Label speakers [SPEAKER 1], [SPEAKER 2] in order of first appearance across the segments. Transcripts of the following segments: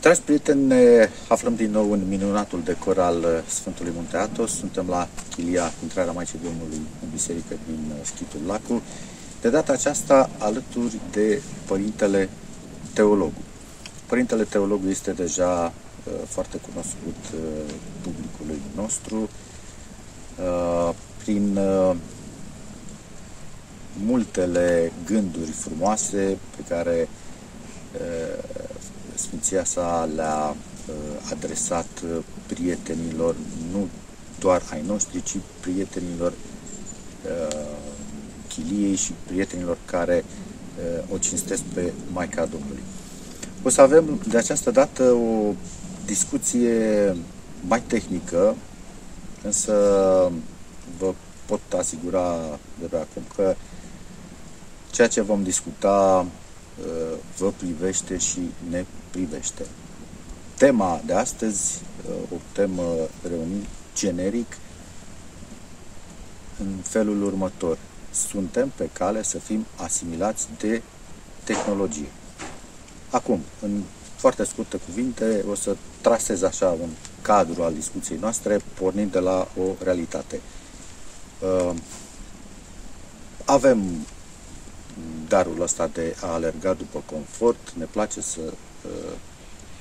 [SPEAKER 1] Dragi prieteni, ne aflăm din nou în minunatul decor al Sfântului Munte Atos. Suntem la Chilia, intrarea Maicii Domnului în biserică din Schitul Lacu. De data aceasta alături de Părintele Teologu. Părintele Teologu este deja uh, foarte cunoscut uh, publicului nostru uh, prin uh, multele gânduri frumoase pe care uh, Sfinția sa le-a uh, adresat uh, prietenilor, nu doar ai noștri, ci prietenilor uh, chiliei și prietenilor care o cinstesc pe Maica Domnului. O să avem de această dată o discuție mai tehnică, însă vă pot asigura de pe acum că ceea ce vom discuta vă privește și ne privește. Tema de astăzi, o temă reunit generic în felul următor. Suntem pe cale să fim asimilați de tehnologie. Acum, în foarte scurte cuvinte, o să trasez așa un cadru al discuției noastre, pornind de la o realitate. Uh, avem darul ăsta de a alerga după confort, ne place să uh,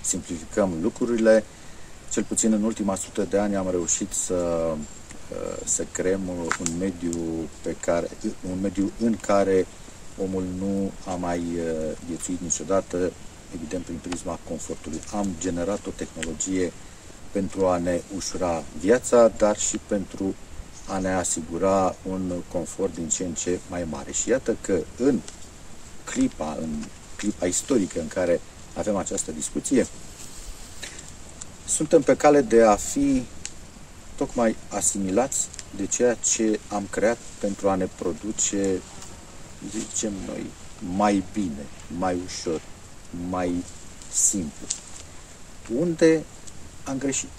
[SPEAKER 1] simplificăm lucrurile. Cel puțin în ultima sută de ani am reușit să, uh, să creăm un mediu, pe care, un mediu în care omul nu a mai uh, viețuit niciodată, evident prin prisma confortului. Am generat o tehnologie pentru a ne ușura viața, dar și pentru a ne asigura un confort din ce în ce mai mare. Și iată că în clipa, în clipa istorică în care avem această discuție, suntem pe cale de a fi tocmai asimilați de ceea ce am creat pentru a ne produce, zicem noi, mai bine, mai ușor, mai simplu. Unde am greșit?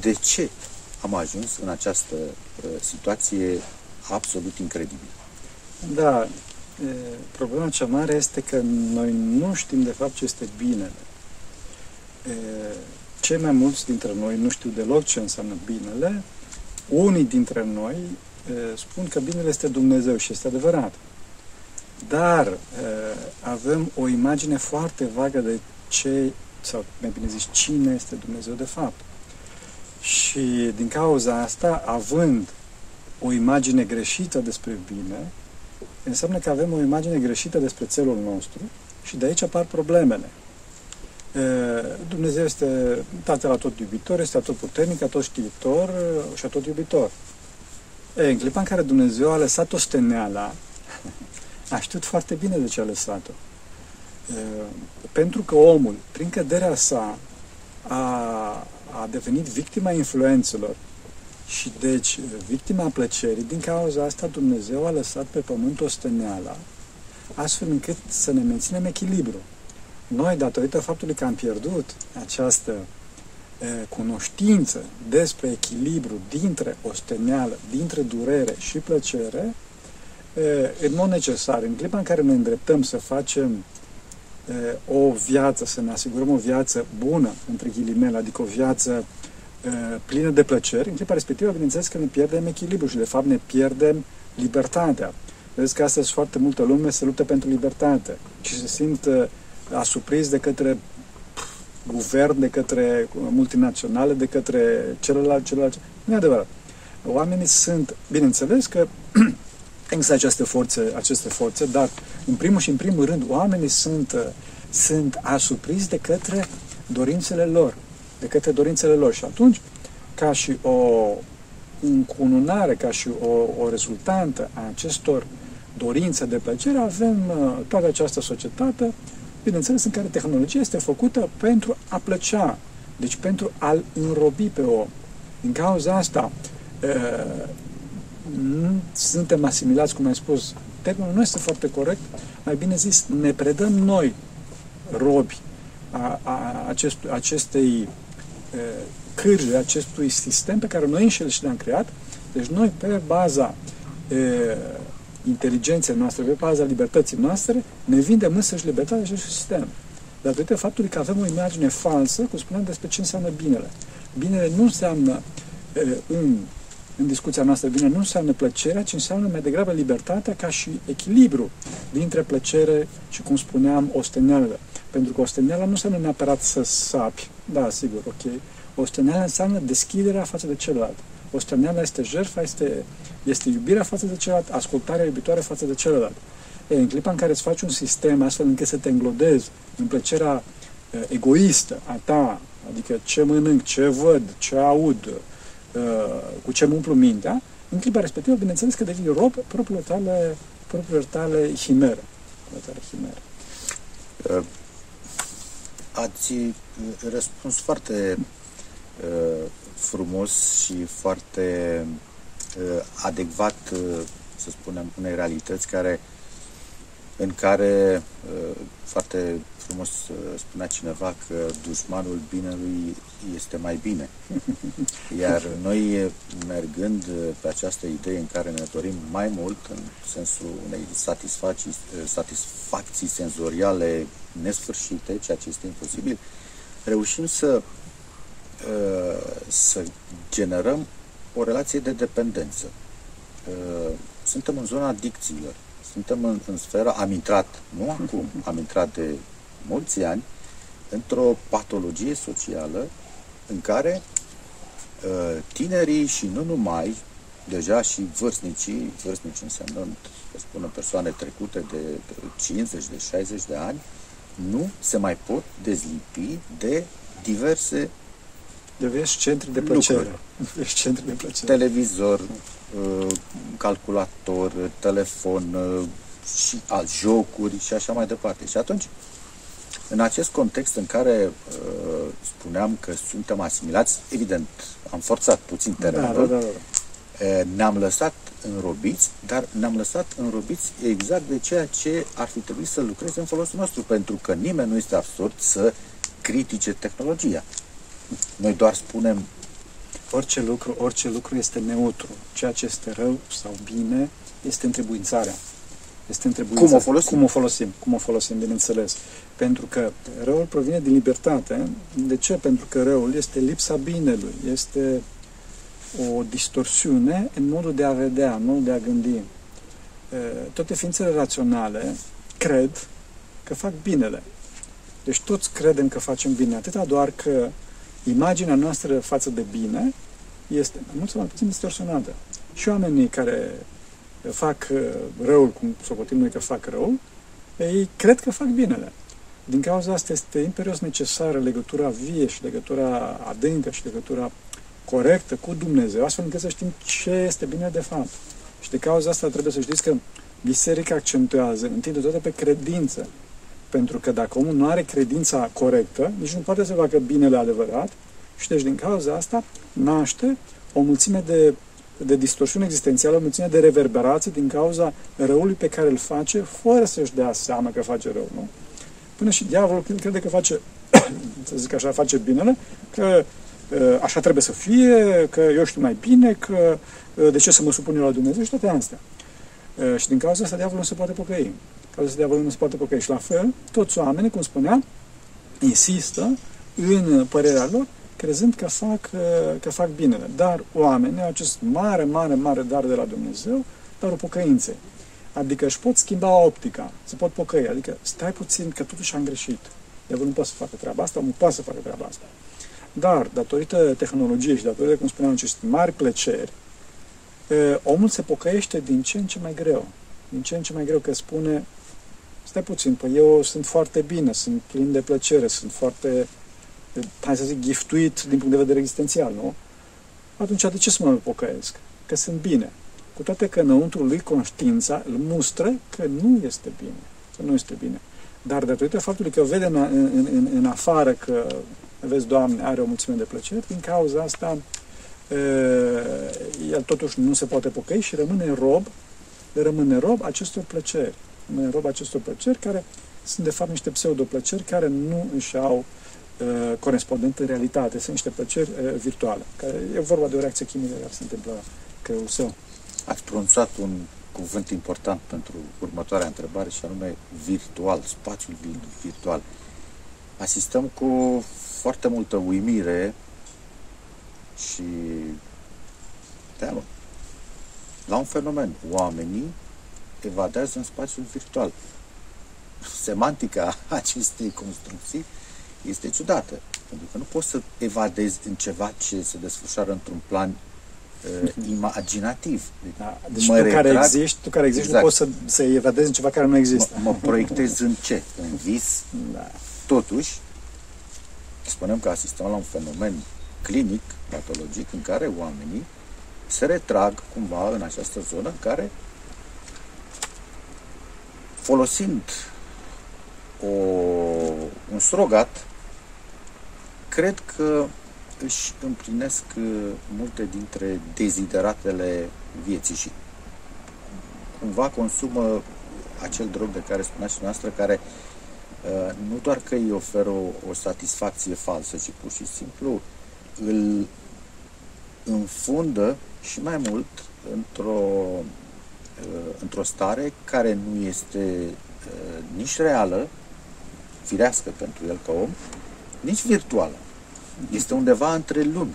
[SPEAKER 1] De ce am ajuns în această uh, situație absolut incredibilă?
[SPEAKER 2] Da, problema cea mare este că noi nu știm de fapt ce este binele. Cei mai mulți dintre noi nu știu deloc ce înseamnă binele. Unii dintre noi spun că binele este Dumnezeu și este adevărat. Dar avem o imagine foarte vagă de ce, sau mai bine zis, cine este Dumnezeu de fapt. Și din cauza asta, având o imagine greșită despre bine, înseamnă că avem o imagine greșită despre țelul nostru și de aici apar problemele. Dumnezeu este Tatăl tot iubitor, este tot puternic, tot știitor și tot iubitor. E, în clipa în care Dumnezeu a lăsat steneala, a știut foarte bine de ce a lăsat-o. Pentru că omul, prin căderea sa, a, a devenit victima influențelor și deci, victima plăcerii, din cauza asta Dumnezeu a lăsat pe pământ o stăneala, astfel încât să ne menținem echilibru. Noi, datorită faptului că am pierdut această e, cunoștință despre echilibru dintre osteneală, dintre durere și plăcere, e, în mod necesar, în clipa în care ne îndreptăm să facem e, o viață, să ne asigurăm o viață bună, între ghilimele, adică o viață plină de plăceri, în clipa respectivă, bineînțeles că ne pierdem echilibru și, de fapt, ne pierdem libertatea. Vedeți că astăzi foarte multă lume se luptă pentru libertate și se simt asupriți de către guvern, de către multinaționale, de către celălalt, celălalt. Nu e adevărat. Oamenii sunt, bineînțeles că există aceste forțe, aceste forțe, dar în primul și în primul rând oamenii sunt, sunt asupriți de către dorințele lor de către dorințele lor. Și atunci, ca și o încununare, ca și o, o rezultantă a acestor dorințe de plăcere, avem uh, toată această societate, bineînțeles, în care tehnologia este făcută pentru a plăcea, deci pentru a-l înrobi pe om. Din cauza asta, uh, nu suntem asimilați, cum ai spus, termenul nu este foarte corect, mai bine zis, ne predăm noi robi a, a acest, acestei cârje acestui sistem pe care noi înșel și le-am creat. Deci noi, pe baza e, inteligenței noastre, pe baza libertății noastre, ne vindem însăși libertatea acestui sistem. datorită faptului că avem o imagine falsă, cum spuneam, despre ce înseamnă binele. Binele nu înseamnă, în, în discuția noastră, bine nu înseamnă plăcerea, ci înseamnă mai degrabă libertatea ca și echilibru dintre plăcere și, cum spuneam, osteneală. Pentru că osteneala nu înseamnă neapărat să sapi, da, sigur, ok. Osteneala înseamnă deschiderea față de celălalt. Osteneala este jertfa, este, este iubirea față de celălalt, ascultarea iubitoare față de celălalt. E, în clipa în care îți faci un sistem astfel încât să te înglodezi în plăcerea egoistă a ta, adică ce mănânc, ce văd, ce aud, cu ce mă umplu mintea, în clipa respectivă, bineînțeles că devii rob propriilor tale, propriilor tale chimere. Tale chimere.
[SPEAKER 1] Ați răspuns foarte uh, frumos și foarte uh, adecvat, uh, să spunem, unei realități care în care uh, foarte frumos uh, spunea cineva că dușmanul binelui este mai bine. Iar noi, mergând pe această idee în care ne dorim mai mult, în sensul unei satisfacții, satisfacții senzoriale nesfârșite, ceea ce este imposibil, reușim să, uh, să generăm o relație de dependență. Suntem în zona adicțiilor suntem în, în sfera, am intrat, nu acum, am intrat de mulți ani, într-o patologie socială în care uh, tinerii și nu numai, deja și vârstnicii, vârstnici însemnând, să spună, persoane trecute de 50, de 60 de ani, nu se mai pot dezlipi de diverse
[SPEAKER 2] Devezi centri de plăcere. Devezi centri de plăcere.
[SPEAKER 1] Televizor, uh, calculator, telefon uh, și alt jocuri și așa mai departe. Și atunci, în acest context în care uh, spuneam că suntem asimilați, evident, am forțat puțin terenul, da, da, da, da. ne-am lăsat înrobiți, dar ne-am lăsat înrobiți exact de ceea ce ar fi trebuit să lucreze în folosul nostru, pentru că nimeni nu este absurd să critique tehnologia. Noi doar spunem
[SPEAKER 2] orice lucru, orice lucru este neutru. Ceea ce este rău sau bine este întrebuințarea. Este întrebuințarea.
[SPEAKER 1] Cum o folosim?
[SPEAKER 2] Cum o folosim, cum o folosim, bineînțeles. Pentru că răul provine din libertate. De ce? Pentru că răul este lipsa binelui, este o distorsiune în modul de a vedea, în modul de a gândi. Toate ființele raționale cred că fac binele. Deci toți credem că facem bine, atâta doar că imaginea noastră față de bine este mai mult sau mai puțin distorsionată. Și oamenii care fac uh, răul, cum socotim noi că fac rău, ei cred că fac binele. Din cauza asta este imperios necesară legătura vie și legătura adâncă și legătura corectă cu Dumnezeu, astfel încât să știm ce este bine de fapt. Și de cauza asta trebuie să știți că biserica accentuează întâi de toate pe credință, pentru că dacă omul nu are credința corectă, nici nu poate să facă binele adevărat și deci din cauza asta naște o mulțime de, de distorsiuni existențiale, o mulțime de reverberații din cauza răului pe care îl face fără să-și dea seama că face rău, nu? Până și diavolul crede că face, să zic așa, face binele, că ă, așa trebuie să fie, că eu știu mai bine, că ă, de ce să mă supun eu la Dumnezeu și toate astea. Ă, și din cauza asta diavolul nu se poate pocăi care să diavolul nu se poate pocăi. Și la fel, toți oamenii, cum spuneam, insistă în părerea lor, crezând că fac, că fac binele. Dar oamenii au acest mare, mare, mare dar de la Dumnezeu, dar o pocăințe. Adică își pot schimba optica, se pot pocăi. Adică stai puțin că totuși am greșit. Diavolul nu poate să facă treaba asta, nu poate să facă treaba asta. Dar, datorită tehnologiei și datorită, cum spuneam, aceste mari plăceri, omul se pocăiește din ce în ce mai greu. Din ce în ce mai greu că spune, stai puțin, păi eu sunt foarte bine, sunt plin de plăcere, sunt foarte, hai să zic, giftuit din punct de vedere existențial, nu? Atunci de ce să mă pocăiesc? Că sunt bine. Cu toate că înăuntru lui conștiința îl mustră că nu este bine. Că nu este bine. Dar datorită faptului că vede în, în, în, în afară că, vezi, Doamne, are o mulțime de plăceri, din cauza asta el totuși nu se poate pocăi și rămâne rob, rămâne rob acestor plăceri mă înrob acestor plăceri care sunt de fapt niște pseudo-plăceri care nu își au uh, corespondent în realitate, sunt niște plăceri uh, virtuale, care e vorba de o reacție chimică care se întâmplă la creierul său.
[SPEAKER 1] Ați pronunțat un cuvânt important pentru următoarea întrebare și anume virtual, spațiul virtual. asistăm cu foarte multă uimire și teamă la un fenomen. Oamenii evadează în spațiul virtual. Semantica acestei construcții este ciudată, pentru că nu poți să evadezi în ceva ce se desfășoară într-un plan uh, imaginativ.
[SPEAKER 2] Da. Deci mă tu, retrag, care existi, tu care existi exact. nu poți să, să evadezi în ceva care nu există.
[SPEAKER 1] Mă, mă proiectez în ce? În vis? Da. Totuși, spunem că asistăm la un fenomen clinic, patologic, în care oamenii se retrag cumva în această zonă în care folosind o, un strogat, cred că își împlinesc uh, multe dintre dezideratele vieții și cumva consumă acel drog de care spuneați noastră, care uh, nu doar că îi oferă o, o satisfacție falsă, ci pur și simplu îl înfundă și mai mult într-o, uh, într-o stare care nu este uh, nici reală, firească pentru el ca om, nici virtuală. Este undeva între lumi.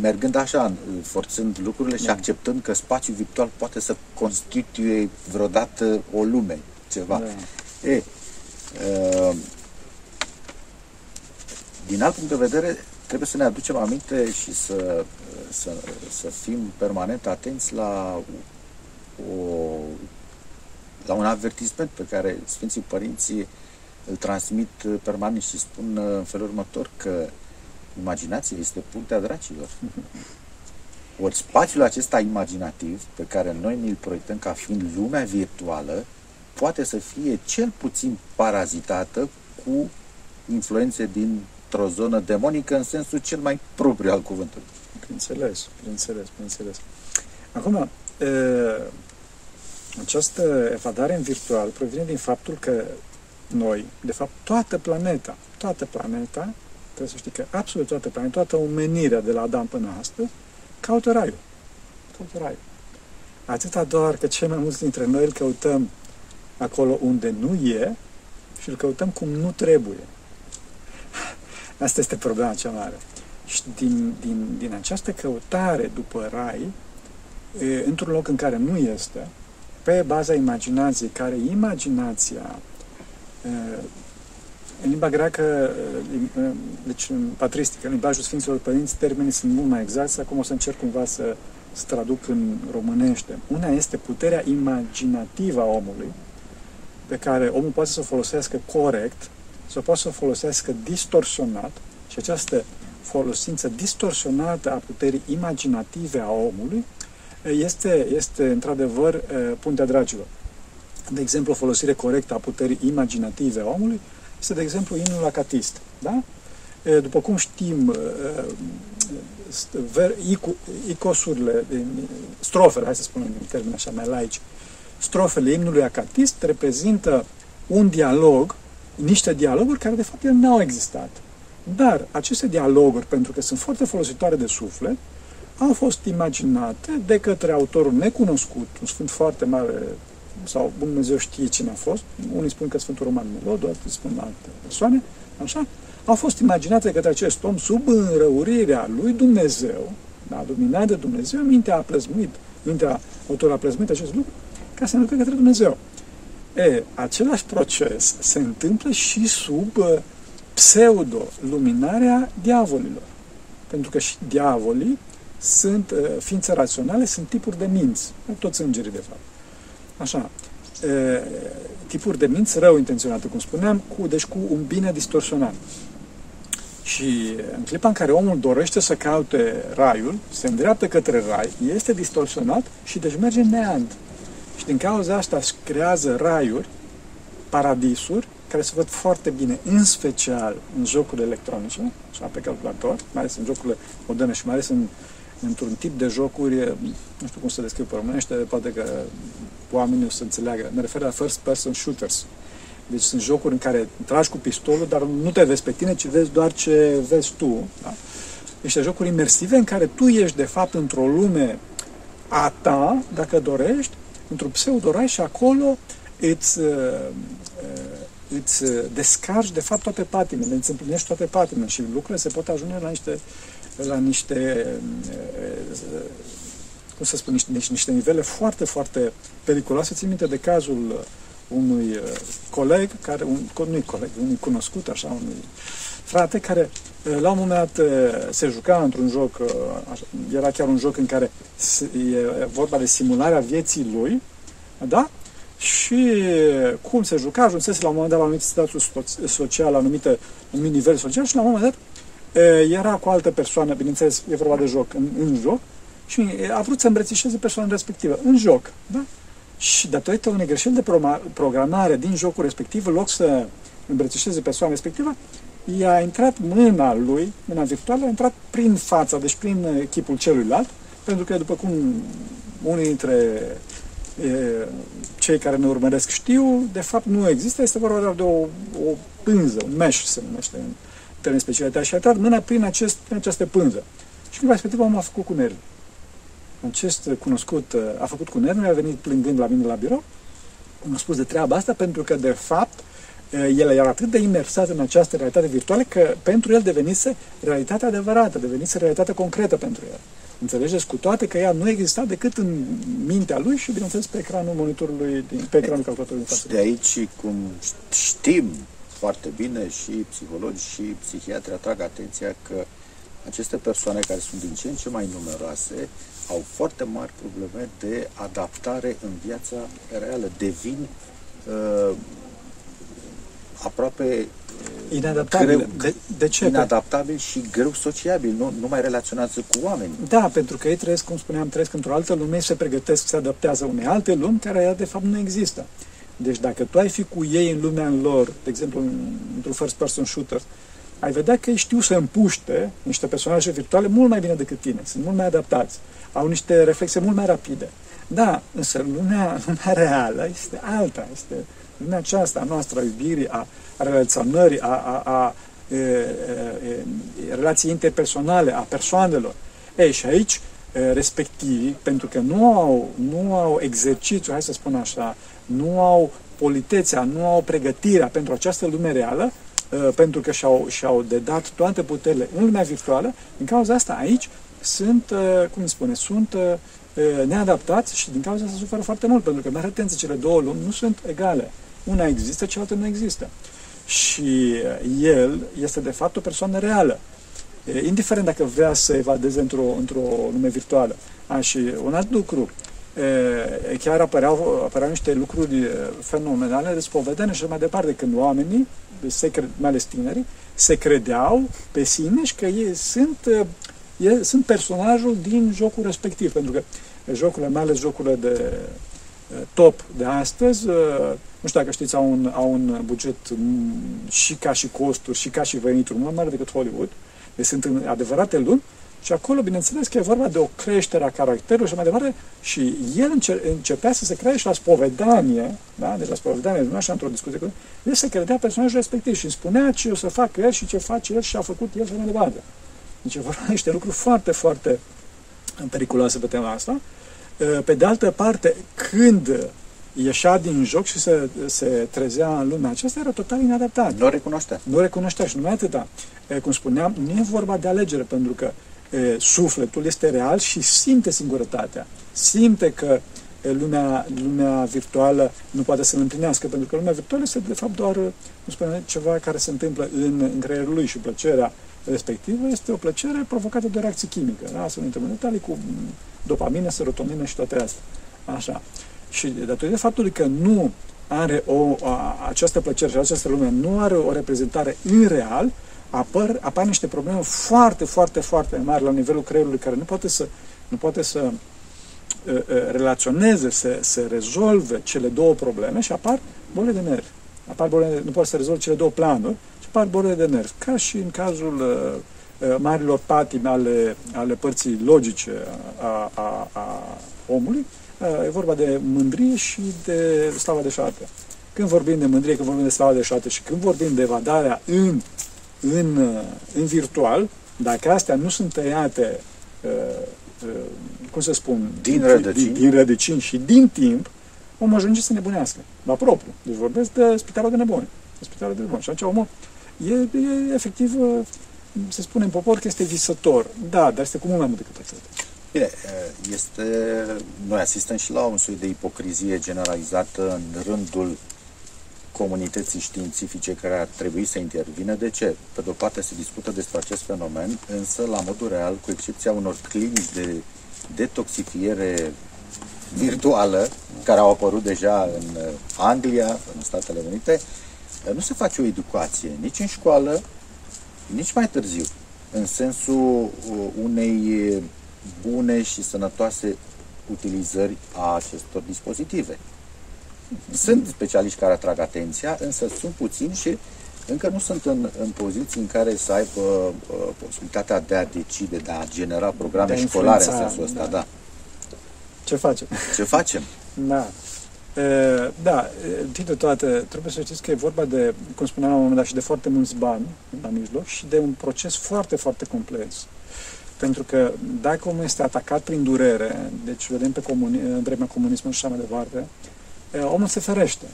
[SPEAKER 1] Mergând așa, forțând lucrurile și da. acceptând că spațiul virtual poate să constituie vreodată o lume, ceva. Da. E, uh, din alt punct de vedere, trebuie să ne aducem aminte și să, să, să fim permanent atenți la, o, la un avertisment pe care Sfinții Părinții îl transmit permanent și spun în felul următor că imaginația este puntea dracilor. Ori spațiul acesta imaginativ pe care noi ne-l proiectăm ca fiind lumea virtuală poate să fie cel puțin parazitată cu influențe din într-o zonă demonică în sensul cel mai propriu al cuvântului.
[SPEAKER 2] Bineînțeles, bineînțeles, bineînțeles. Acum, e, această evadare în virtual provine din faptul că noi, de fapt, toată planeta, toată planeta, trebuie să știi că absolut toată planeta, toată omenirea de la Adam până astăzi, caută raiul. Caută raiul. Atâta doar că cei mai mulți dintre noi îl căutăm acolo unde nu e și îl căutăm cum nu trebuie. Asta este problema cea mare. Și din, din, din această căutare după rai, într-un loc în care nu este, pe baza imaginației, care imaginația, în limba greacă, deci în patristică, în limbajul Sfinților Părinți, termenii sunt mult mai exacti, acum o să încerc cumva să, să traduc în românește. Una este puterea imaginativă a omului, pe care omul poate să o folosească corect să poată să o folosească distorsionat și această folosință distorsionată a puterii imaginative a omului este, este într-adevăr puntea dragilor. De exemplu, o folosire corectă a puterii imaginative a omului este, de exemplu, inul acatist. Da? După cum știm, icosurile, strofele, hai să spunem în termeni așa mai laici, strofele imnului acatist reprezintă un dialog niște dialoguri care de fapt ele n-au existat. Dar aceste dialoguri, pentru că sunt foarte folositoare de suflet, au fost imaginate de către autorul necunoscut, un sfânt foarte mare, sau Dumnezeu știe cine a fost, unii spun că Sfântul Roman Melod, alții spun alte persoane, așa, au fost imaginate de către acest om sub înrăurirea lui Dumnezeu, da, dominat de Dumnezeu, mintea a plăzmuit, mintea autorului a plăzmuit acest lucru, ca să ne ducă către Dumnezeu. E, același proces se întâmplă și sub uh, pseudo-luminarea diavolilor. Pentru că și diavolii sunt uh, ființe raționale, sunt tipuri de minți. Toți îngerii, de fapt. Așa. E, tipuri de minți rău intenționate, cum spuneam, cu, deci cu un bine distorsionat. Și în clipa în care omul dorește să caute raiul, se îndreaptă către rai, este distorsionat și deci merge în neant. Și din cauza asta își creează raiuri, paradisuri, care se văd foarte bine, în special în jocurile electronice, sau pe calculator, mai ales în jocurile moderne și mai ales în, într-un tip de jocuri, nu știu cum să descriu pe românește, poate că oamenii o să înțeleagă. Mă refer la first person shooters. Deci sunt jocuri în care tragi cu pistolul, dar nu te vezi pe tine, ci vezi doar ce vezi tu. Da? Niște jocuri imersive în care tu ești, de fapt, într-o lume a ta, dacă dorești, într-un pseudorai și acolo îți, uh, uh, îți descarci de fapt toate patimile, îți împlinești toate patimile și lucrurile se pot ajunge la niște, la niște cum să spun, niște, niște nivele foarte, foarte periculoase. Țin minte de cazul unui coleg, care, un, nu coleg, unui cunoscut, așa, unui frate, care la un moment dat se juca într-un joc, era chiar un joc în care e vorba de simularea vieții lui, da? Și cum se juca, ajunsese la un moment dat la un anumit status social, la anumite, un nivel social și la un moment dat era cu o altă persoană, bineînțeles, e vorba de joc, în, în joc, și a vrut să îmbrățișeze persoana respectivă, în joc, da? Și datorită unei greșeli de programare din jocul respectiv, în loc să îmbrățișeze persoana respectivă, i-a intrat mâna lui, mâna virtuală, a intrat prin fața, deci prin chipul celuilalt, pentru că, după cum unii dintre e, cei care ne urmăresc știu, de fapt nu există, este vorba doar de o, o pânză, un mesh se numește în termen specialitate, și a intrat mâna prin, acest, prin această pânză. Și în respectiv omul a făcut cu nervi. Acest cunoscut a făcut cu nervi, a venit plângând la mine la birou, mi-a spus de treaba asta pentru că, de fapt, el era atât de imersat în această realitate virtuală că pentru el devenise realitatea adevărată, devenise realitatea concretă pentru el. Înțelegeți? Cu toate că ea nu exista decât în mintea lui și, bineînțeles, pe ecranul monitorului, pe ecranul calculatorului
[SPEAKER 1] Și de aici, cum știm foarte bine, și psihologi și psihiatri atrag atenția că aceste persoane care sunt din ce în ce mai numeroase au foarte mari probleme de adaptare în viața reală. Devin uh, aproape
[SPEAKER 2] Inadaptabil. Greu, de, de ce?
[SPEAKER 1] Inadaptabil și greu sociabil, nu, nu mai relaționează cu oameni.
[SPEAKER 2] Da, pentru că ei trăiesc, cum spuneam, trăiesc într-o altă lume și se pregătesc, se adaptează unei alte lumi care ea de fapt nu există. Deci dacă tu ai fi cu ei în lumea lor, de exemplu într-un first person shooter, ai vedea că ei știu să împuște niște personaje virtuale mult mai bine decât tine, sunt mult mai adaptați, au niște reflexe mult mai rapide. Da, însă lumea, lumea reală este alta, este lumea aceasta a noastră, a iubirii, a, a relaționării, a, a, a e, e, relații interpersonale, a persoanelor. Ei, și aici, respectiv, pentru că nu au, nu au exercițiu, hai să spun așa, nu au politețea, nu au pregătirea pentru această lume reală, pentru că și-au, și-au dedat toate puterile în lumea virtuală, din cauza asta aici sunt, cum spune, sunt neadaptați și din cauza asta suferă foarte mult, pentru că, mare atenție, cele două lumi nu sunt egale. Una există, cealaltă nu există. Și el este, de fapt, o persoană reală. Indiferent dacă vrea să evadeze într-o, într-o lume virtuală. A, și un alt lucru, chiar apăreau, apăreau niște lucruri fenomenale de spovedanie și mai departe, când oamenii, se cred, mai ales tinerii, se credeau pe sine și că ei sunt, ei sunt personajul din jocul respectiv, pentru că jocurile, mai ales jocurile de top de astăzi, nu știu dacă știți, au un, au un buget și ca și costuri și ca și venituri mult mai mare decât Hollywood. Deci sunt în adevărate luni și acolo, bineînțeles, că e vorba de o creștere a caracterului și mai departe. Și el înce- începea să se creie și la spovedanie, da? deci la spovedanie, nu așa într-o discuție cu el, se credea personajul respectiv și îmi spunea ce o să facă el și ce face el și a făcut el și mai departe. Deci e vorba de niște lucruri foarte, foarte periculoase pe tema asta. Pe de altă parte, când ieșea din joc și se, se trezea în lumea aceasta, era total inadaptat.
[SPEAKER 1] Nu recunoștea.
[SPEAKER 2] Nu recunoștea și numai atâta. E, cum spuneam, nu e vorba de alegere, pentru că e, sufletul este real și simte singurătatea. Simte că e, lumea, lumea virtuală nu poate să-l împlinească, pentru că lumea virtuală este, de fapt, doar cum spune, ceva care se întâmplă în, în creierul lui și plăcerea respectivă este o plăcere provocată de o reacție chimică. Da? Să nu intrăm în detalii cu dopamină, serotonină și toate astea. Așa. Și datorită faptului că nu are o, a, această plăcere și această lume nu are o reprezentare în real, apar, apar niște probleme foarte, foarte, foarte mari la nivelul creierului care nu poate să, nu poate să uh, uh, relaționeze, să, să rezolve cele două probleme și apar bole de nervi. Apar bole de, nu poate să rezolve cele două planuri și apar bole de nervi. Ca și în cazul uh, uh, marilor patimi ale, ale părții logice a, a, a omului, E vorba de mândrie și de slava de șarte. Când vorbim de mândrie, când vorbim de slava de șarte și când vorbim de evadarea în, în, în virtual, dacă astea nu sunt tăiate, cum să spun,
[SPEAKER 1] din rădăcini,
[SPEAKER 2] din, din rădăcini și din timp, om ajunge să nebunească, la propriu. Deci vorbesc de spitalul de nebuni. spitalul de bun. Și atunci omul e, e efectiv, se spune în popor că este visător. Da, dar este cu mult mai mult decât atât.
[SPEAKER 1] Bine, este, noi asistăm și la un soi de ipocrizie generalizată în rândul comunității științifice care ar trebui să intervină. De ce? Pe de o parte se discută despre acest fenomen, însă la modul real, cu excepția unor clinici de detoxifiere virtuală, care au apărut deja în Anglia, în Statele Unite, nu se face o educație nici în școală, nici mai târziu, în sensul unei bune și sănătoase utilizări a acestor dispozitive. Sunt specialiști care atrag atenția, însă sunt puțini și încă nu sunt în, în poziții în care să aibă uh, posibilitatea de a decide, de a genera programe de școlare în sensul ăsta. Da. da.
[SPEAKER 2] Ce facem?
[SPEAKER 1] Ce facem?
[SPEAKER 2] da. E, da, întâi de toate, trebuie să știți că e vorba de, cum spuneam la un moment dat, și de foarte mulți bani la mijloc și de un proces foarte, foarte complex. Pentru că dacă omul este atacat prin durere, deci vedem pe comuni- în vremea comunismului și așa mai departe, omul se ferește.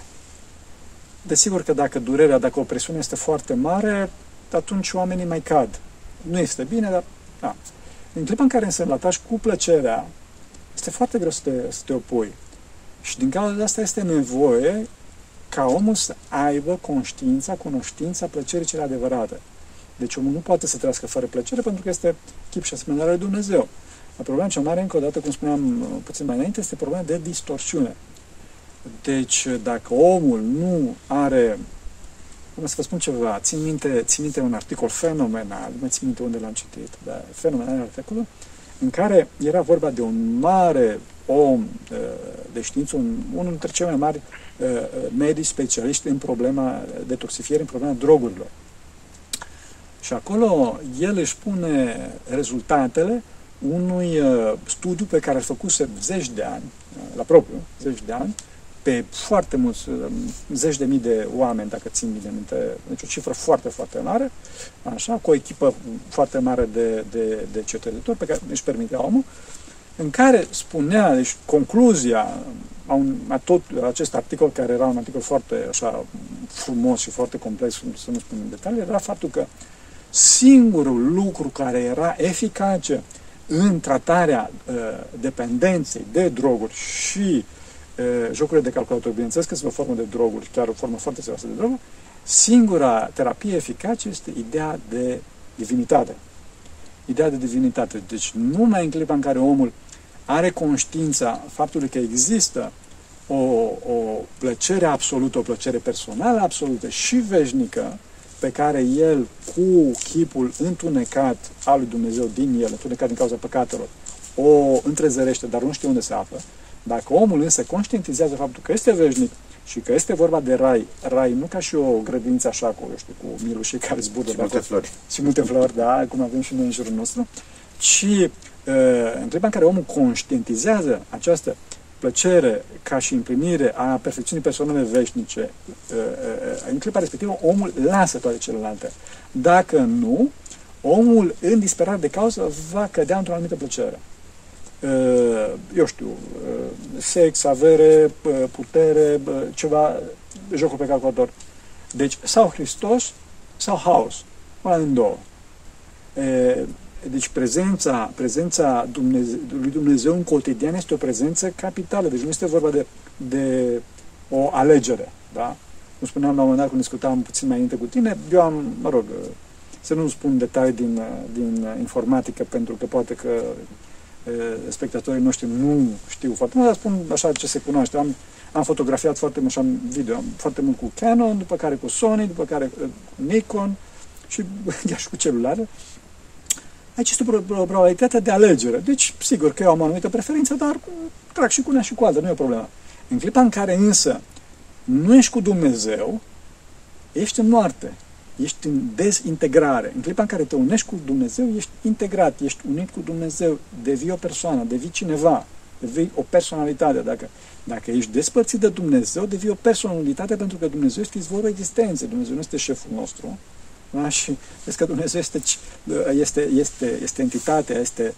[SPEAKER 2] Desigur că dacă durerea, dacă o presiune este foarte mare, atunci oamenii mai cad. Nu este bine, dar... Da. În clipa în care însă îl atași cu plăcerea, este foarte greu să te, să te opui. Și din cauza de asta este nevoie ca omul să aibă conștiința, cunoștința plăcerii cele adevărate. Deci omul nu poate să trăiască fără plăcere pentru că este chip și asemănarea lui Dumnezeu. Problema cea mare, încă o dată, cum spuneam uh, puțin mai înainte, este problema de distorsiune. Deci, dacă omul nu are, cum să vă spun ceva, țin minte, țin minte un articol fenomenal, nu mai țin minte unde l-am citit, dar fenomenal articolul, în care era vorba de un mare om uh, de știință, un, unul dintre cei mai mari uh, medici specialiști în problema detoxifiere, în problema drogurilor. Și acolo el își pune rezultatele unui uh, studiu pe care a făcut zeci de ani, la propriu, zeci de ani, pe foarte mulți, zeci de mii de oameni, dacă țin bine minte, deci o cifră foarte, foarte mare, așa, cu o echipă foarte mare de, de, de cercetători pe care își permitea omul, în care spunea, deci concluzia a, un, a tot acest articol, care era un articol foarte așa frumos și foarte complex, să nu spun în detalii, era faptul că singurul lucru care era eficace în tratarea uh, dependenței de droguri și uh, jocurile de calculator, bineînțeles că sunt o formă de droguri, chiar o formă foarte serioasă de droguri, singura terapie eficace este ideea de divinitate. Ideea de divinitate. Deci numai în clipa în care omul are conștiința faptului că există o, o plăcere absolută, o plăcere personală absolută și veșnică, pe care el, cu chipul întunecat al lui Dumnezeu din el, întunecat din cauza păcatelor, o întrezărește, dar nu știe unde se află, dacă omul însă conștientizează faptul că este veșnic și că este vorba de rai, rai nu ca și o grădință așa cu, eu știu, cu milușii care zbură.
[SPEAKER 1] Și multe flori.
[SPEAKER 2] Și multe flori, da, cum avem și noi în jurul nostru, ci uh, în clipa în care omul conștientizează această plăcere ca și împlinire a perfecțiunii personale veșnice, uh, uh, în clipa respectivă, omul lasă toate celelalte. Dacă nu, omul, în disperare de cauză, va cădea într-o anumită plăcere. Uh, eu știu, sex, avere, putere, ceva, jocul pe calculator. Deci, sau Hristos, sau haos. Una din două. Deci prezența, prezența Dumnezeu, lui Dumnezeu în cotidian este o prezență capitală. Deci nu este vorba de, de o alegere. Da? Cum spuneam la un moment dat când discutam puțin mai înainte cu tine, eu am, mă rog, să nu spun detalii din, din informatică, pentru că poate că e, spectatorii noștri nu știu foarte mult, dar spun așa ce se cunoaște. Am, am fotografiat foarte mult și am video, am foarte mult cu Canon, după care cu Sony, după care cu Nikon și chiar și cu celulare. Aici este o probabilitate de alegere. Deci, sigur că eu am o anumită preferință, dar trag și cu una și cu alta, nu e o problemă. În clipa în care însă nu ești cu Dumnezeu, ești în moarte, ești în dezintegrare. În clipa în care te unești cu Dumnezeu, ești integrat, ești unit cu Dumnezeu, devii o persoană, devii cineva, devii o personalitate. Dacă, dacă ești despărțit de Dumnezeu, devii o personalitate pentru că Dumnezeu este izvorul existenței, Dumnezeu nu este șeful nostru, da? Și vezi că Dumnezeu este, este, este, este entitatea, este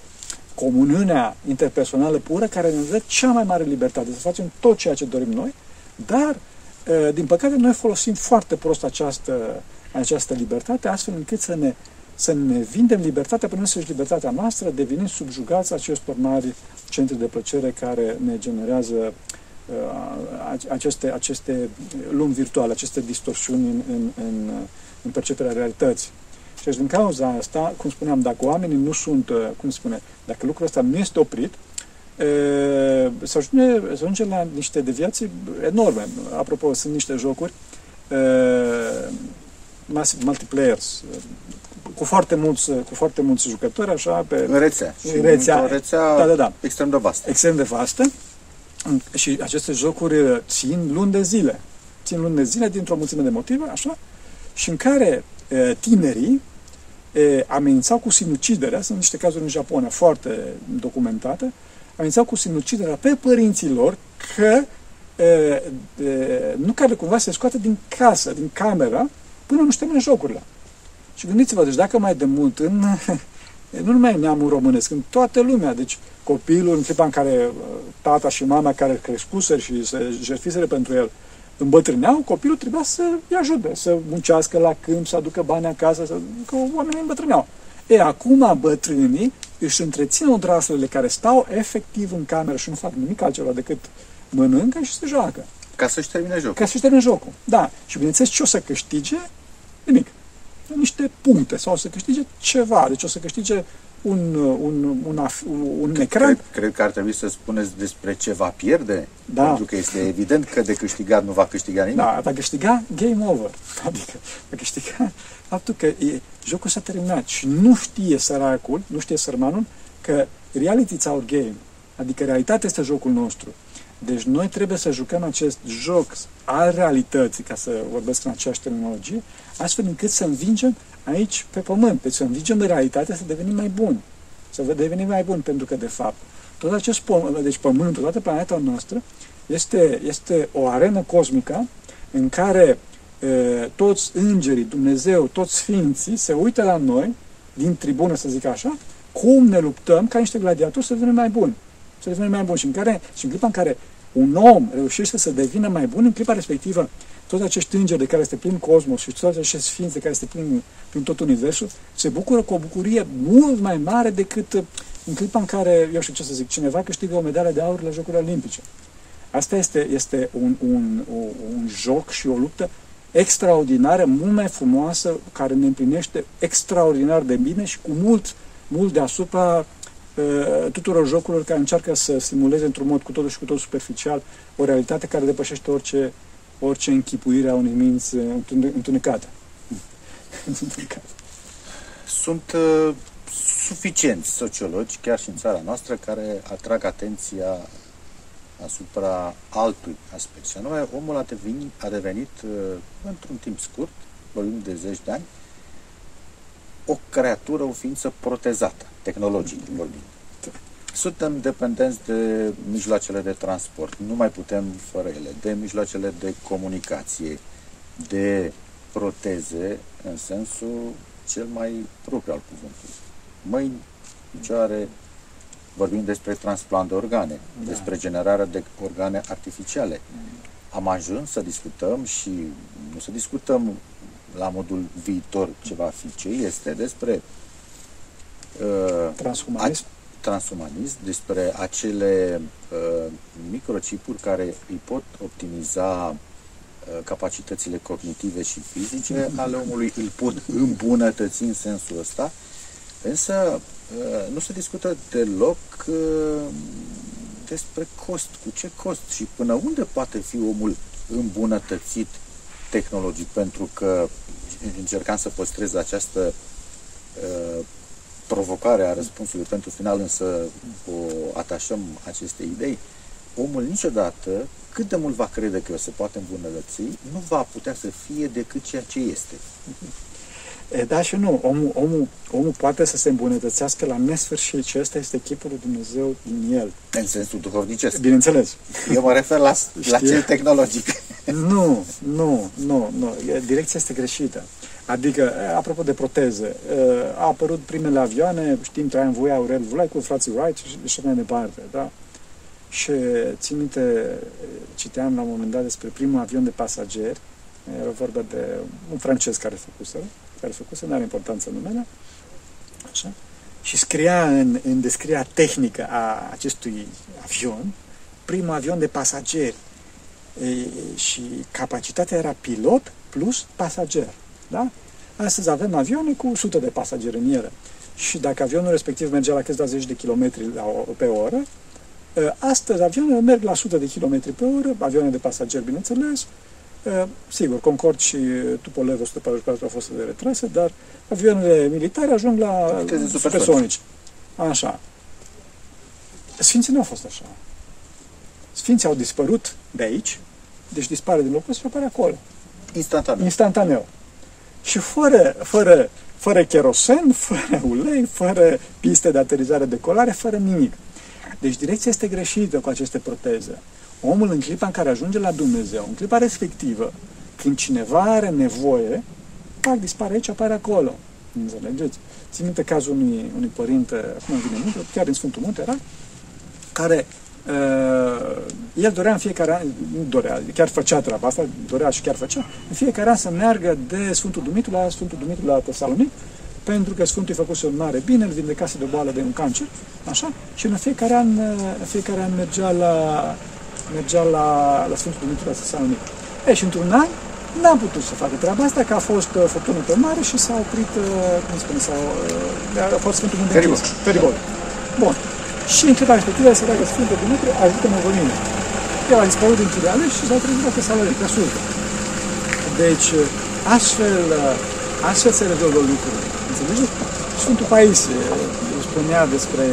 [SPEAKER 2] comuniunea interpersonală pură care ne dă cea mai mare libertate să facem tot ceea ce dorim noi, dar din păcate, noi folosim foarte prost această, această libertate, astfel încât să ne, să ne vindem libertatea până și libertatea noastră, devenind subjugați acestor mari centri de plăcere care ne generează uh, aceste, aceste lumi virtuale, aceste distorsiuni în, în, în, în perceperea realității. Și deci, din cauza asta, cum spuneam, dacă oamenii nu sunt, uh, cum spune, dacă lucrul ăsta nu este oprit, se ajunge, se ajunge la niște deviații enorme. Apropo, sunt niște jocuri massive multiplayers cu foarte mulți, cu foarte mulți jucători, așa, pe
[SPEAKER 1] în rețea.
[SPEAKER 2] Și rețea,
[SPEAKER 1] o rețea da, da, da. extrem de vastă.
[SPEAKER 2] Extrem de vastă. Și aceste jocuri țin luni de zile. Țin luni de zile dintr-o mulțime de motive, așa, și în care e, tinerii e, amenințau cu sinuciderea, sunt niște cazuri în Japonia foarte documentate, amenințau cu sinuciderea pe părinții lor că e, e, nu care cumva se scoate din casă, din camera, până nu știu jocurile. Și gândiți-vă, deci dacă mai de mult în, nu numai în neamul românesc, în toată lumea, deci copilul în clipa în care uh, tata și mama care crescuseră și se jertfiseră pentru el îmbătrâneau, copilul trebuia să-i ajute, să muncească la câmp, să aducă bani acasă, să, că oamenii îmbătrâneau. E, acum bătrânii își întrețin odraslele care stau efectiv în cameră și nu fac nimic altceva decât mănâncă și se joacă.
[SPEAKER 1] Ca să-și termine jocul.
[SPEAKER 2] Ca să-și termine jocul, da. Și bineînțeles ce o să câștige? Nimic niște puncte sau să câștige ceva. Deci o să câștige un, un, un, un ecran.
[SPEAKER 1] Cred, cred că ar trebui să spuneți despre ce va pierde, da. pentru că este evident că de câștigat nu va câștiga nimic.
[SPEAKER 2] Da, va câștiga game over. Adică va câștiga faptul că e, jocul s-a terminat și nu știe săracul, nu știe sărmanul, că reality is our game. Adică realitatea este jocul nostru. Deci noi trebuie să jucăm acest joc al realității, ca să vorbesc în aceeași terminologie, astfel încât să învingem aici pe pământ. Deci să învingem de realitate, să devenim mai buni. Să devenim mai buni, pentru că, de fapt, tot acest pământ, deci pământul, toată planeta noastră, este, este o arenă cosmică în care e, toți îngerii, Dumnezeu, toți sfinții se uită la noi, din tribună, să zic așa, cum ne luptăm ca niște gladiatori să devenim mai buni. Să devenim mai buni. Și în, care, și în clipa în care un om reușește să devină mai bun, în clipa respectivă, toți acești îngeri de care este plin cosmos și toți acești sfinți de care este plin, plin tot universul, se bucură cu o bucurie mult mai mare decât uh, în clipa în care, eu știu ce să zic, cineva câștigă o medalie de aur la Jocurile Olimpice. Asta este, este un, un, un, un joc și o luptă extraordinară, mult mai frumoasă, care ne împlinește extraordinar de bine și cu mult, mult deasupra uh, tuturor jocurilor care încearcă să simuleze într-un mod cu totul și cu totul superficial o realitate care depășește orice, orice închipuire a unei minți întunecate.
[SPEAKER 1] Sunt uh, suficienți sociologi, chiar și în țara noastră, care atrag atenția asupra altui aspect. Și anume, omul a devenit, a devenit uh, într-un timp scurt, vorbim de zeci de ani, o creatură, o ființă protezată, tehnologic vorbind. Suntem dependenți de mijloacele de transport, nu mai putem fără ele, de mijloacele de comunicație, de proteze în sensul cel mai propriu al cuvântului. Mâini, picioare, vorbim despre transplant de organe, da. despre generarea de organe artificiale. Am ajuns să discutăm și nu să discutăm la modul viitor ce va fi, ce este, despre
[SPEAKER 2] uh, transhumanism
[SPEAKER 1] transumanism, despre acele uh, microcipuri care îi pot optimiza uh, capacitățile cognitive și fizice ale omului, îl pot îmbunătăți în sensul ăsta, însă uh, nu se discută deloc uh, despre cost, cu ce cost și până unde poate fi omul îmbunătățit tehnologic, pentru că încercam să păstrez această uh, provocare a răspunsului pentru final, însă o atașăm aceste idei, omul niciodată, cât de mult va crede că se poate îmbunătăți, nu va putea să fie decât ceea ce este.
[SPEAKER 2] E, da și nu. Omul, omul, omul poate să se îmbunătățească la nesfârșit și ăsta este chipul lui Dumnezeu din el.
[SPEAKER 1] În sensul duhovnicesc.
[SPEAKER 2] Bineînțeles.
[SPEAKER 1] Eu mă refer la, la cel tehnologic.
[SPEAKER 2] Nu, nu, nu, nu. Direcția este greșită. Adică, apropo de proteze, a apărut primele avioane, știm, Traian Voia, Aurel Vulai cu frații Wright și așa mai departe, da? Și țin minte, citeam la un moment dat despre primul avion de pasageri, era vorba de un francez care făcuse, care făcuse, nu are importanță numele, așa, și scria în, în descrierea tehnică a acestui avion, primul avion de pasageri. E, și capacitatea era pilot plus pasager. Da? Astăzi avem avioane cu 100 de pasageri în ele. Și dacă avionul respectiv mergea la câțiva zeci de kilometri pe oră, astăzi avioanele merg la 100 de kilometri pe oră, avioane de pasageri, bineînțeles, Sigur, Concord și Tupolev 144 au fost retrase, dar avioanele militare ajung la supersonici. Așa. Sfinții nu au fost așa. Sfinții au dispărut de aici, deci dispare din locul și apare acolo.
[SPEAKER 1] Instantaneu.
[SPEAKER 2] Instantaneu. Și fără, fără, fără kerosen, fără ulei, fără piste de aterizare, decolare, fără nimic. Deci direcția este greșită cu aceste proteze. Omul în clipa în care ajunge la Dumnezeu, în clipa respectivă, când cineva are nevoie, pac, dispare aici, apare acolo. Înțelegeți? Țin minte cazul unui, unui părinte, acum vine minte, chiar din Sfântul Munte era, care uh, el dorea în fiecare an, nu dorea, chiar făcea treaba asta, dorea și chiar făcea, în fiecare an să meargă de Sfântul Dumitru la Sfântul Dumitru la Tesalonic, pentru că Sfântul îi făcuse un mare bine, îl vindecase de o boală de un cancer, așa, și în fiecare an, în fiecare an mergea la, mergea la, la Sfântul Dumitru la Tesalonic. E, și într-un an n-am putut să facă treaba asta, că a fost uh, furtună pe mare și s-a oprit, uh, cum spune, s-a, uh, a fost Sfântul Munte
[SPEAKER 1] Peribol.
[SPEAKER 2] Peribol. Bun. Și în clipa respectivă se leagă Sfântul Dumitru, ajută-mă pe mine. El a dispărut din Chiriale și s-a trezit la Tesalonic, la Sultă. Deci, astfel, astfel se rezolvă lucrurile. Înțelegeți? Sfântul Paisie spunea despre,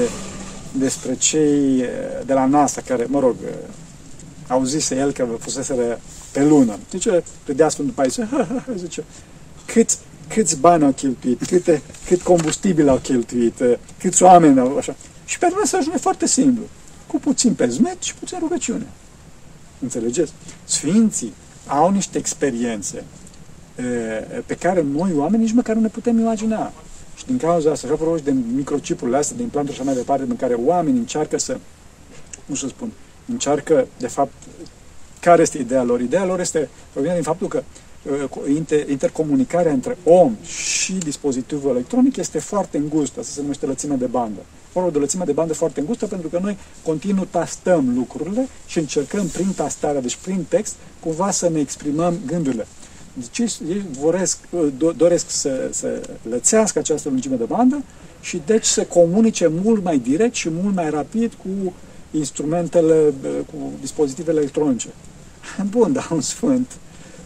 [SPEAKER 2] despre cei de la NASA care, mă rog, auzise el că fuseseră pe lună. Zice, râdea Sfântul Paisie, ha, ha, ha, zice, câți, câți bani au cheltuit, câte, cât combustibil au cheltuit, câți oameni au, așa. Și pe noi se ajunge foarte simplu, cu puțin pezmet și puțin rugăciune. Înțelegeți? Sfinții au niște experiențe pe care noi, oameni, nici măcar nu ne putem imagina. Și din cauza asta, așa vorbești de microchipurile astea, de implanturi și așa mai departe, în care oamenii încearcă să, cum să spun, încearcă, de fapt, care este ideea lor? Ideea lor este, provine din faptul că inter, intercomunicarea între om și dispozitivul electronic este foarte îngustă, asta se numește lățime de bandă. Vorba de lățime de bandă foarte îngustă pentru că noi continuu tastăm lucrurile și încercăm prin tastarea, deci prin text, cumva să ne exprimăm gândurile. Deci ei voresc, doresc să, să lățească această lungime de bandă și deci să comunice mult mai direct și mult mai rapid cu instrumentele, cu dispozitivele electronice. Bun, dar un sfânt,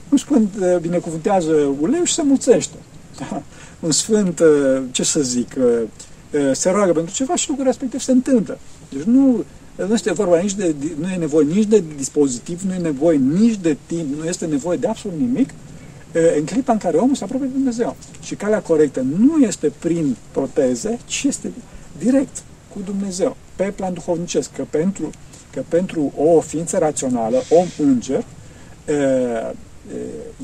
[SPEAKER 2] un sfânt binecuvântează uleiul și se mulțește. Da? Un sfânt, ce să zic, se roagă pentru ceva și lucrul respectiv se întâmplă. Deci nu, nu este vorba nici de, nu e nevoie nici de dispozitiv, nu e nevoie nici de timp, nu este nevoie de absolut nimic, în clipa în care omul se apropie de Dumnezeu. Și calea corectă nu este prin proteze, ci este direct cu Dumnezeu, pe plan duhovnicesc, că pentru, că pentru o ființă rațională, om înger,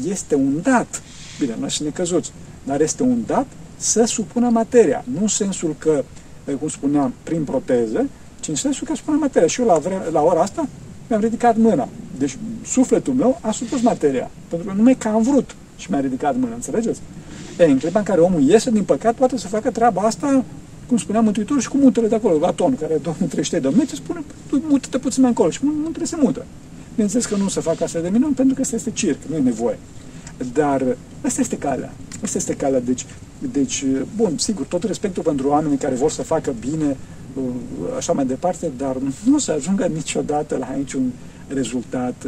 [SPEAKER 2] este un dat, bine, noi și necăzuți, dar este un dat să supună materia, nu în sensul că, cum spuneam, prin proteze, ci în sensul că supune materia. Și eu la, vreme, la ora asta mi-am ridicat mâna. Deci sufletul meu a supus materia. Pentru că numai că am vrut și mi-a ridicat mâna, înțelegeți? E, în clipa în care omul iese din păcat, poate să facă treaba asta, cum spunea Mântuitorul, și cu mutele de acolo, Aton, care Domnul trește de metri, spune, tu mută-te puțin mai încolo și muntele se mută. Bineînțeles că nu se fac astfel de minuni, pentru că asta este circ, nu e nevoie. Dar asta este calea. Asta este calea. Deci, deci, bun, sigur, tot respectul pentru oamenii care vor să facă bine, așa mai departe, dar nu se ajungă niciodată la niciun rezultat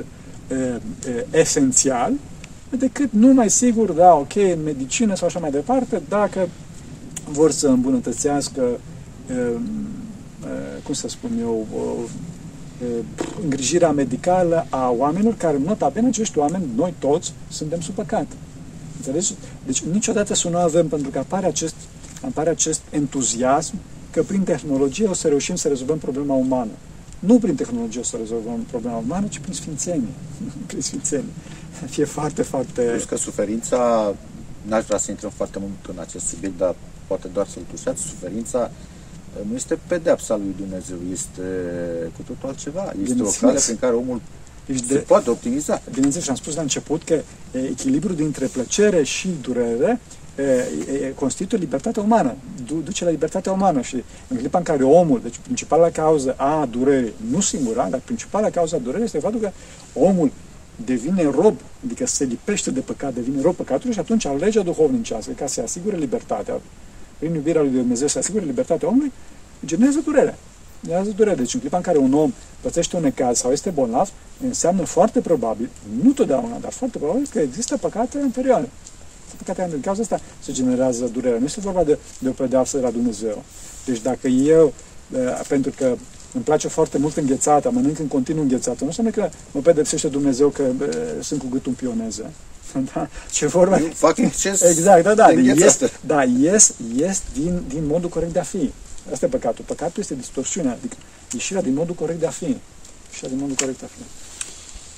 [SPEAKER 2] e, e, esențial, decât numai sigur, da, ok, în medicină sau așa mai departe, dacă vor să îmbunătățească, e, e, cum să spun eu, e, îngrijirea medicală a oamenilor care, nota bine, acești oameni, noi toți, suntem sub păcat. Înțelegi? Deci niciodată să nu avem, pentru că apare acest, apare acest entuziasm că prin tehnologie o să reușim să rezolvăm problema umană. Nu prin tehnologie o să rezolvăm problema umană, ci prin sfințenie. prin sfințenie. Fie foarte, foarte...
[SPEAKER 1] Plus că suferința, n-aș vrea să intrăm foarte mult în acest subiect, dar poate doar să-l tușați, suferința nu este pedeapsa lui Dumnezeu, este cu totul altceva. Este o cale prin care omul deci se de, poate optimiza.
[SPEAKER 2] Bineînțeles, am spus la început că echilibrul dintre plăcere și durere constituie libertatea umană, duce la libertatea umană și în clipa în care omul, deci principala cauză a durerii, nu singura, dar principala cauză a durerii este faptul că omul devine rob, adică se lipește de păcat, devine rob păcatului și atunci legea duhovnicească, ca să asigure libertatea, prin iubirea lui Dumnezeu să asigure libertatea omului, generează durerea. Generează durerea. Deci în clipa în care un om pățește un necaz sau este bolnav, înseamnă foarte probabil, nu totdeauna, dar foarte probabil că există păcate anterioare. Păcate anterioare. Din cauza asta se generează durerea. Nu este vorba de, de o pedeapsă de la Dumnezeu. Deci dacă eu, eh, pentru că îmi place foarte mult înghețata, mănânc în continuu înghețată. Nu înseamnă că mă pedepsește Dumnezeu că bă, sunt cu gâtul în pioneză. Da? Ce vorba?
[SPEAKER 1] Nu fac exces
[SPEAKER 2] Exact, da, da. Ies, da, ies, ies din, din modul corect de a fi. Asta e păcatul. Păcatul este distorsiunea, adică ieșirea din modul corect de a fi. Ieșirea din modul corect de a fi.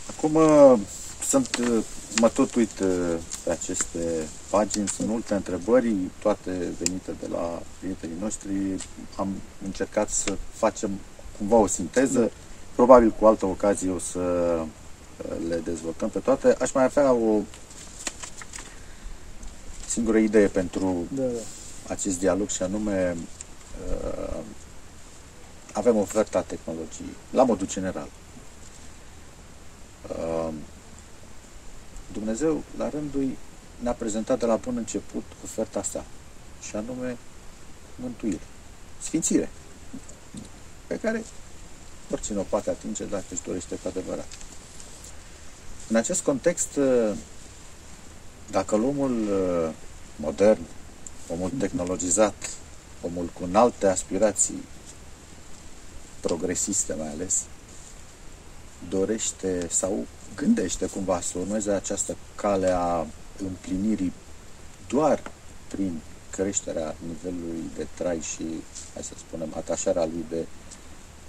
[SPEAKER 1] Acum uh, sunt, uh, mă tot uit uh, pe aceste pagini, sunt multe întrebări, toate venite de la prietenii noștri. Am încercat să facem cumva o sinteză. Probabil cu altă ocazie o să uh, le dezvoltăm pe toate. Aș mai avea o singură idee pentru da, da. acest dialog și anume uh, avem oferta tehnologiei, la modul general. Uh, Dumnezeu, la rândul lui, ne-a prezentat de la bun început oferta sa, și anume mântuire, sfințire pe care oricine o poate atinge dacă își dorește cu adevărat. În acest context, dacă omul uh, modern, omul tehnologizat, omul cu înalte aspirații, progresiste mai ales, dorește sau gândește cumva să urmeze această cale a împlinirii doar prin creșterea nivelului de trai și, hai să spunem, atașarea lui de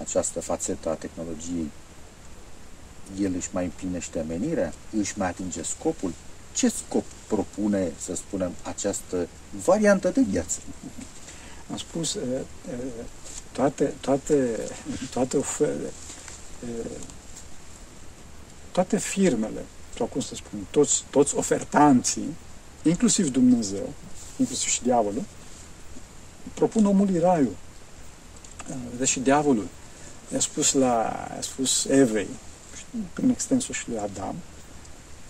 [SPEAKER 1] această fațetă a tehnologiei, el își mai împlinește menirea, își mai atinge scopul. Ce scop propune, să spunem, această variantă de viață?
[SPEAKER 2] Am spus, toate, toate, toate, toate firmele, sau cum să spun, toți, toți ofertanții, inclusiv Dumnezeu, inclusiv și diavolul, propun omului raiul. Deci diavolul i-a spus, la, a spus Evei, prin extensul și lui Adam,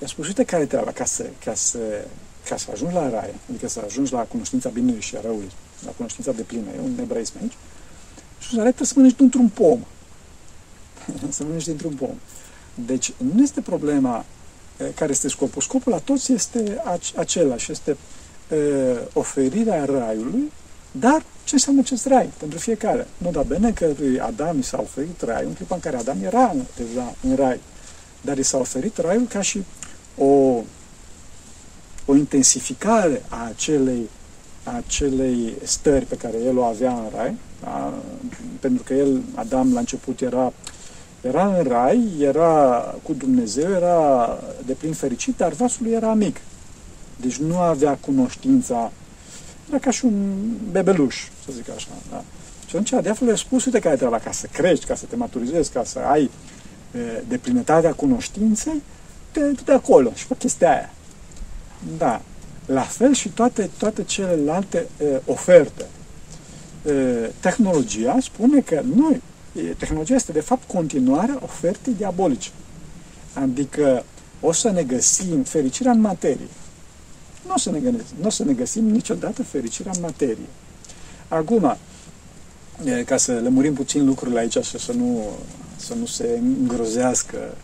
[SPEAKER 2] i-a spus, uite care e treaba, ca să, ca, să, ca să ajungi la rai, adică să ajungi la cunoștința binului și a răului, la cunoștința de plină, e un ebraism aici, și la rai trebuie să mănânci dintr-un pom. să mănânci dintr-un pom. Deci nu este problema care este scopul. Scopul la toți este același, este uh, oferirea raiului, dar ce înseamnă acest rai pentru fiecare. Nu da bine că lui Adam i s-a oferit rai în clipa în care Adam era deja în rai, dar i s-a oferit raiul ca și o, o intensificare a acelei, a acelei stări pe care el o avea în rai, a, pentru că el, Adam, la început era era în rai, era cu Dumnezeu, era de plin fericit, dar vasul lui era mic. Deci nu avea cunoștința era ca și un bebeluș, să zic așa. Da? Și atunci diavolul a spus, uite care treaba, ca să crești, ca să te maturizezi, ca să ai e, deplinătatea cunoștinței, de, de acolo și pe chestia aia. Da. La fel și toate, toate celelalte e, oferte. E, tehnologia spune că noi, e, tehnologia este de fapt continuarea ofertei diabolice. Adică o să ne găsim fericirea în materie nu o să ne, nu o să ne găsim niciodată fericirea în materie. Acum, ca să lămurim puțin lucrurile aici și să nu, să nu se îngrozească,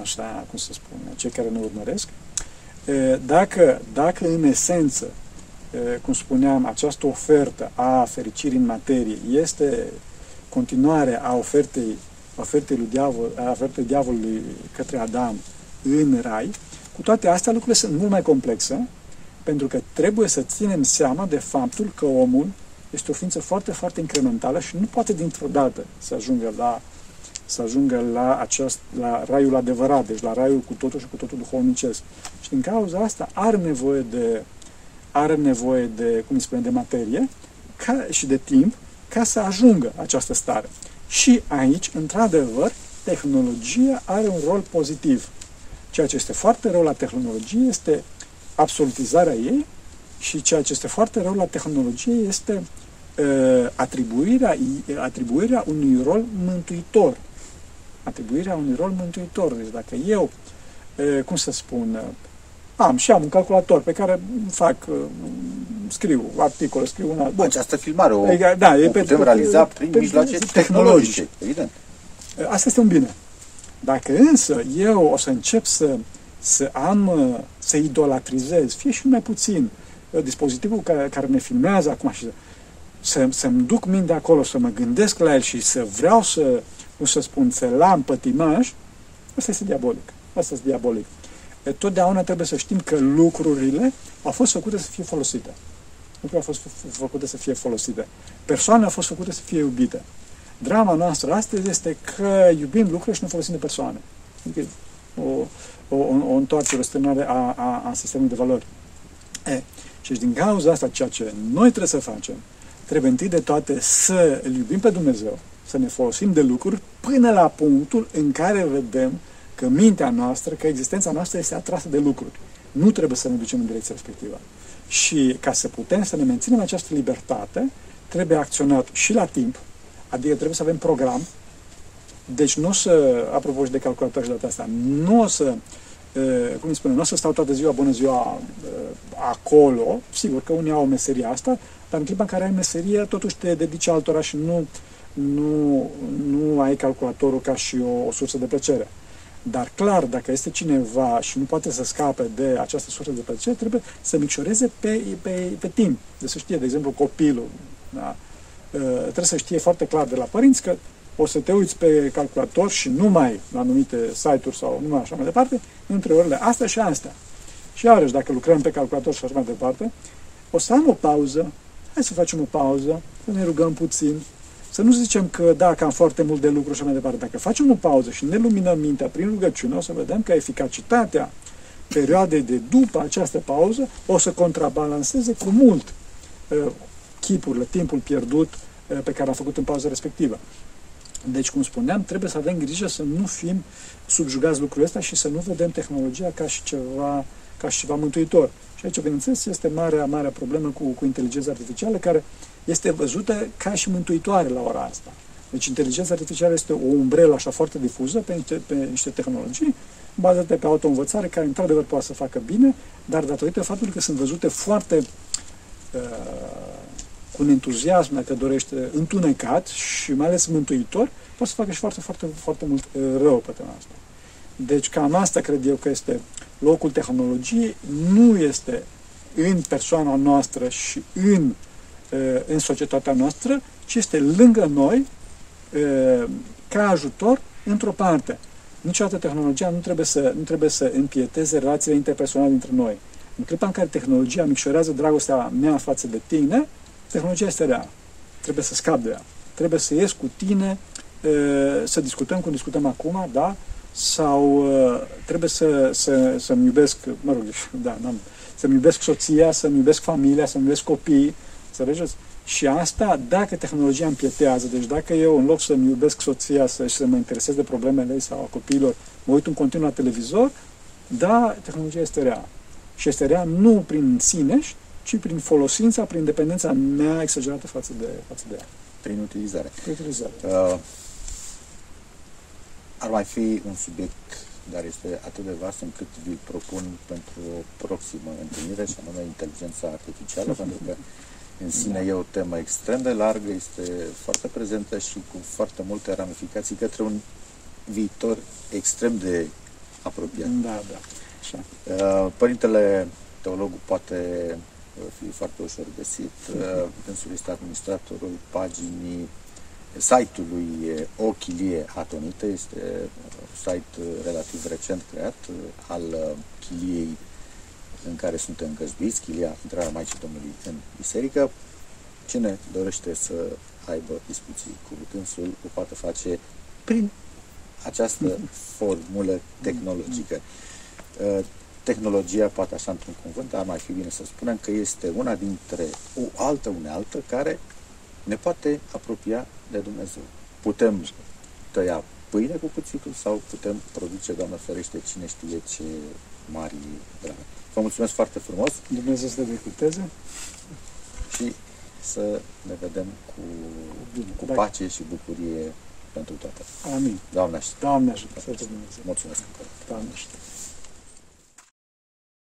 [SPEAKER 2] așa cum să spun, cei care nu urmăresc, dacă, dacă în esență, cum spuneam, această ofertă a fericirii în materie este continuare a ofertei, ofertei lui diavol, a ofertei diavolului către Adam în rai, cu toate astea lucrurile sunt mult mai complexe pentru că trebuie să ținem seama de faptul că omul este o ființă foarte, foarte incrementală și nu poate dintr-o dată să ajungă la să ajungă la, aceast, la raiul adevărat, deci la raiul cu totul și cu totul duhovnicesc. Și din cauza asta are nevoie de, are nevoie de, cum îi spune, de materie ca, și de timp, ca să ajungă această stare. Și aici, într-adevăr, tehnologia are un rol pozitiv. Ceea ce este foarte rău la tehnologie este absolutizarea ei și ceea ce este foarte rău la tehnologie este uh, atribuirea, atribuirea unui rol mântuitor. Atribuirea unui rol mântuitor. Deci dacă eu, uh, cum să spun, uh, am și am un calculator pe care fac, uh, scriu articole, scriu una.
[SPEAKER 1] Bun. Această filmare o,
[SPEAKER 2] da,
[SPEAKER 1] o putem pe, realiza prin pe, mijloace tehnologice, evident.
[SPEAKER 2] Asta este un bine. Dacă însă eu o să încep să, să am, să idolatrizez, fie și mai puțin, dispozitivul care, care ne filmează acum și să, să-mi duc mintea acolo, să mă gândesc la el și să vreau să, nu să spun, să-l am pătimaj, asta este diabolic. Asta este diabolic. Totdeauna trebuie să știm că lucrurile au fost făcute să fie folosite. Lucrurile au fost făcute să fie folosite. Persoana a fost făcută să fie iubită. Drama noastră astăzi este că iubim lucruri și nu folosim de persoane. Adică o, o, o întoarcere, o stânare a, a, a sistemului de valori. E, și din cauza asta, ceea ce noi trebuie să facem, trebuie întâi de toate să îl iubim pe Dumnezeu, să ne folosim de lucruri până la punctul în care vedem că mintea noastră, că existența noastră este atrasă de lucruri. Nu trebuie să ne ducem în direcția respectivă. Și ca să putem să ne menținem această libertate, trebuie acționat și la timp, adică trebuie să avem program. Deci nu o să, apropo și de calculator și de asta, nu o să, cum îi spune, nu o să stau toată ziua, bună ziua, acolo. Sigur că unii au meseria asta, dar în clipa în care ai meserie, totuși te dedici altora și nu, nu, nu ai calculatorul ca și o, o sursă de plăcere. Dar clar, dacă este cineva și nu poate să scape de această sursă de plăcere, trebuie să micșoreze pe, pe, pe timp. De să știe, de exemplu, copilul. Da? Uh, trebuie să știe foarte clar de la părinți că o să te uiți pe calculator și numai la anumite site-uri sau numai așa mai departe, între orele astea și astea. Și iarăși, dacă lucrăm pe calculator și așa mai departe, o să am o pauză, hai să facem o pauză, să ne rugăm puțin, să nu zicem că da, că am foarte mult de lucru și mai departe. Dacă facem o pauză și ne luminăm mintea prin rugăciune, o să vedem că eficacitatea perioadei de după această pauză o să contrabalanceze cu mult uh, chipurile, timpul pierdut uh, pe care a făcut în pauza respectivă. Deci, cum spuneam, trebuie să avem grijă să nu fim subjugați lucrul ăsta și să nu vedem tehnologia ca și ceva, ca și ceva mântuitor. Și aici, bineînțeles, este marea, marea problemă cu, cu inteligența artificială, care este văzută ca și mântuitoare la ora asta. Deci inteligența artificială este o umbrelă așa foarte difuză pe niște, pe niște tehnologii bazate pe auto-învățare, care într-adevăr poate să facă bine, dar datorită faptului că sunt văzute foarte uh, cu un entuziasm, dacă dorește, întunecat și mai ales mântuitor, poate să facă și foarte, foarte, foarte mult uh, rău pe tema asta. Deci cam asta cred eu că este locul tehnologiei, nu este în persoana noastră și în Uh, în societatea noastră, ci este lângă noi uh, ca ajutor într-o parte. Niciodată tehnologia nu trebuie să, nu trebuie să împieteze relațiile interpersonale dintre noi. În clipa în care tehnologia micșorează dragostea mea față de tine, tehnologia este rea. Trebuie să scap de ea. Trebuie să ies cu tine, uh, să discutăm cum discutăm acum, da? Sau trebuie să, să, să-mi iubesc, mă rog, da, n-am, să-mi iubesc soția, să-mi iubesc familia, să-mi iubesc copiii, Înțelegeți? Și asta, dacă tehnologia împietează, deci dacă eu, în loc să-mi iubesc soția să, și să mă interesez de problemele ei sau a copiilor, mă uit în continuu la televizor, da, tehnologia este rea. Și este rea nu prin sine, ci prin folosința, prin dependența mea exagerată față de, față de ea.
[SPEAKER 1] Prin utilizare.
[SPEAKER 2] Prin utilizare.
[SPEAKER 1] Uh, ar mai fi un subiect, dar este atât de vast încât vi-l propun pentru o proximă întâlnire, și anume inteligența artificială, pentru că în sine e o temă extrem de largă, este foarte prezentă și cu foarte multe ramificații către un viitor extrem de apropiat.
[SPEAKER 2] Da, da. Așa.
[SPEAKER 1] Uh, părintele teologul poate uh, fi foarte ușor găsit. Uh, dânsul este administratorul paginii site-ului Ochilie Atonite, este un site relativ recent creat al chiliei în care suntem găzduiți, chilia, intrarea Maicii Domnului în biserică. Cine dorește să aibă discuții cu dânsul, o poate face prin această formulă tehnologică. Uh, tehnologia, poate așa într-un cuvânt, dar mai fi bine să spunem că este una dintre o altă unealtă care ne poate apropia de Dumnezeu. Putem tăia pâine cu cuțitul sau putem produce, Doamne ferește, cine știe ce mari drame. Vă mulțumesc foarte frumos
[SPEAKER 2] Dumnezeu să te binecuvânteze.
[SPEAKER 1] și să ne vedem cu,
[SPEAKER 2] Bine,
[SPEAKER 1] cu
[SPEAKER 2] dacă-
[SPEAKER 1] pace și bucurie pentru toate.
[SPEAKER 2] Amin.
[SPEAKER 1] Doamne ajută!
[SPEAKER 2] Doamne ajută, să Dumnezeu.
[SPEAKER 1] Mulțumesc încă o dată.
[SPEAKER 2] Doamne ajută.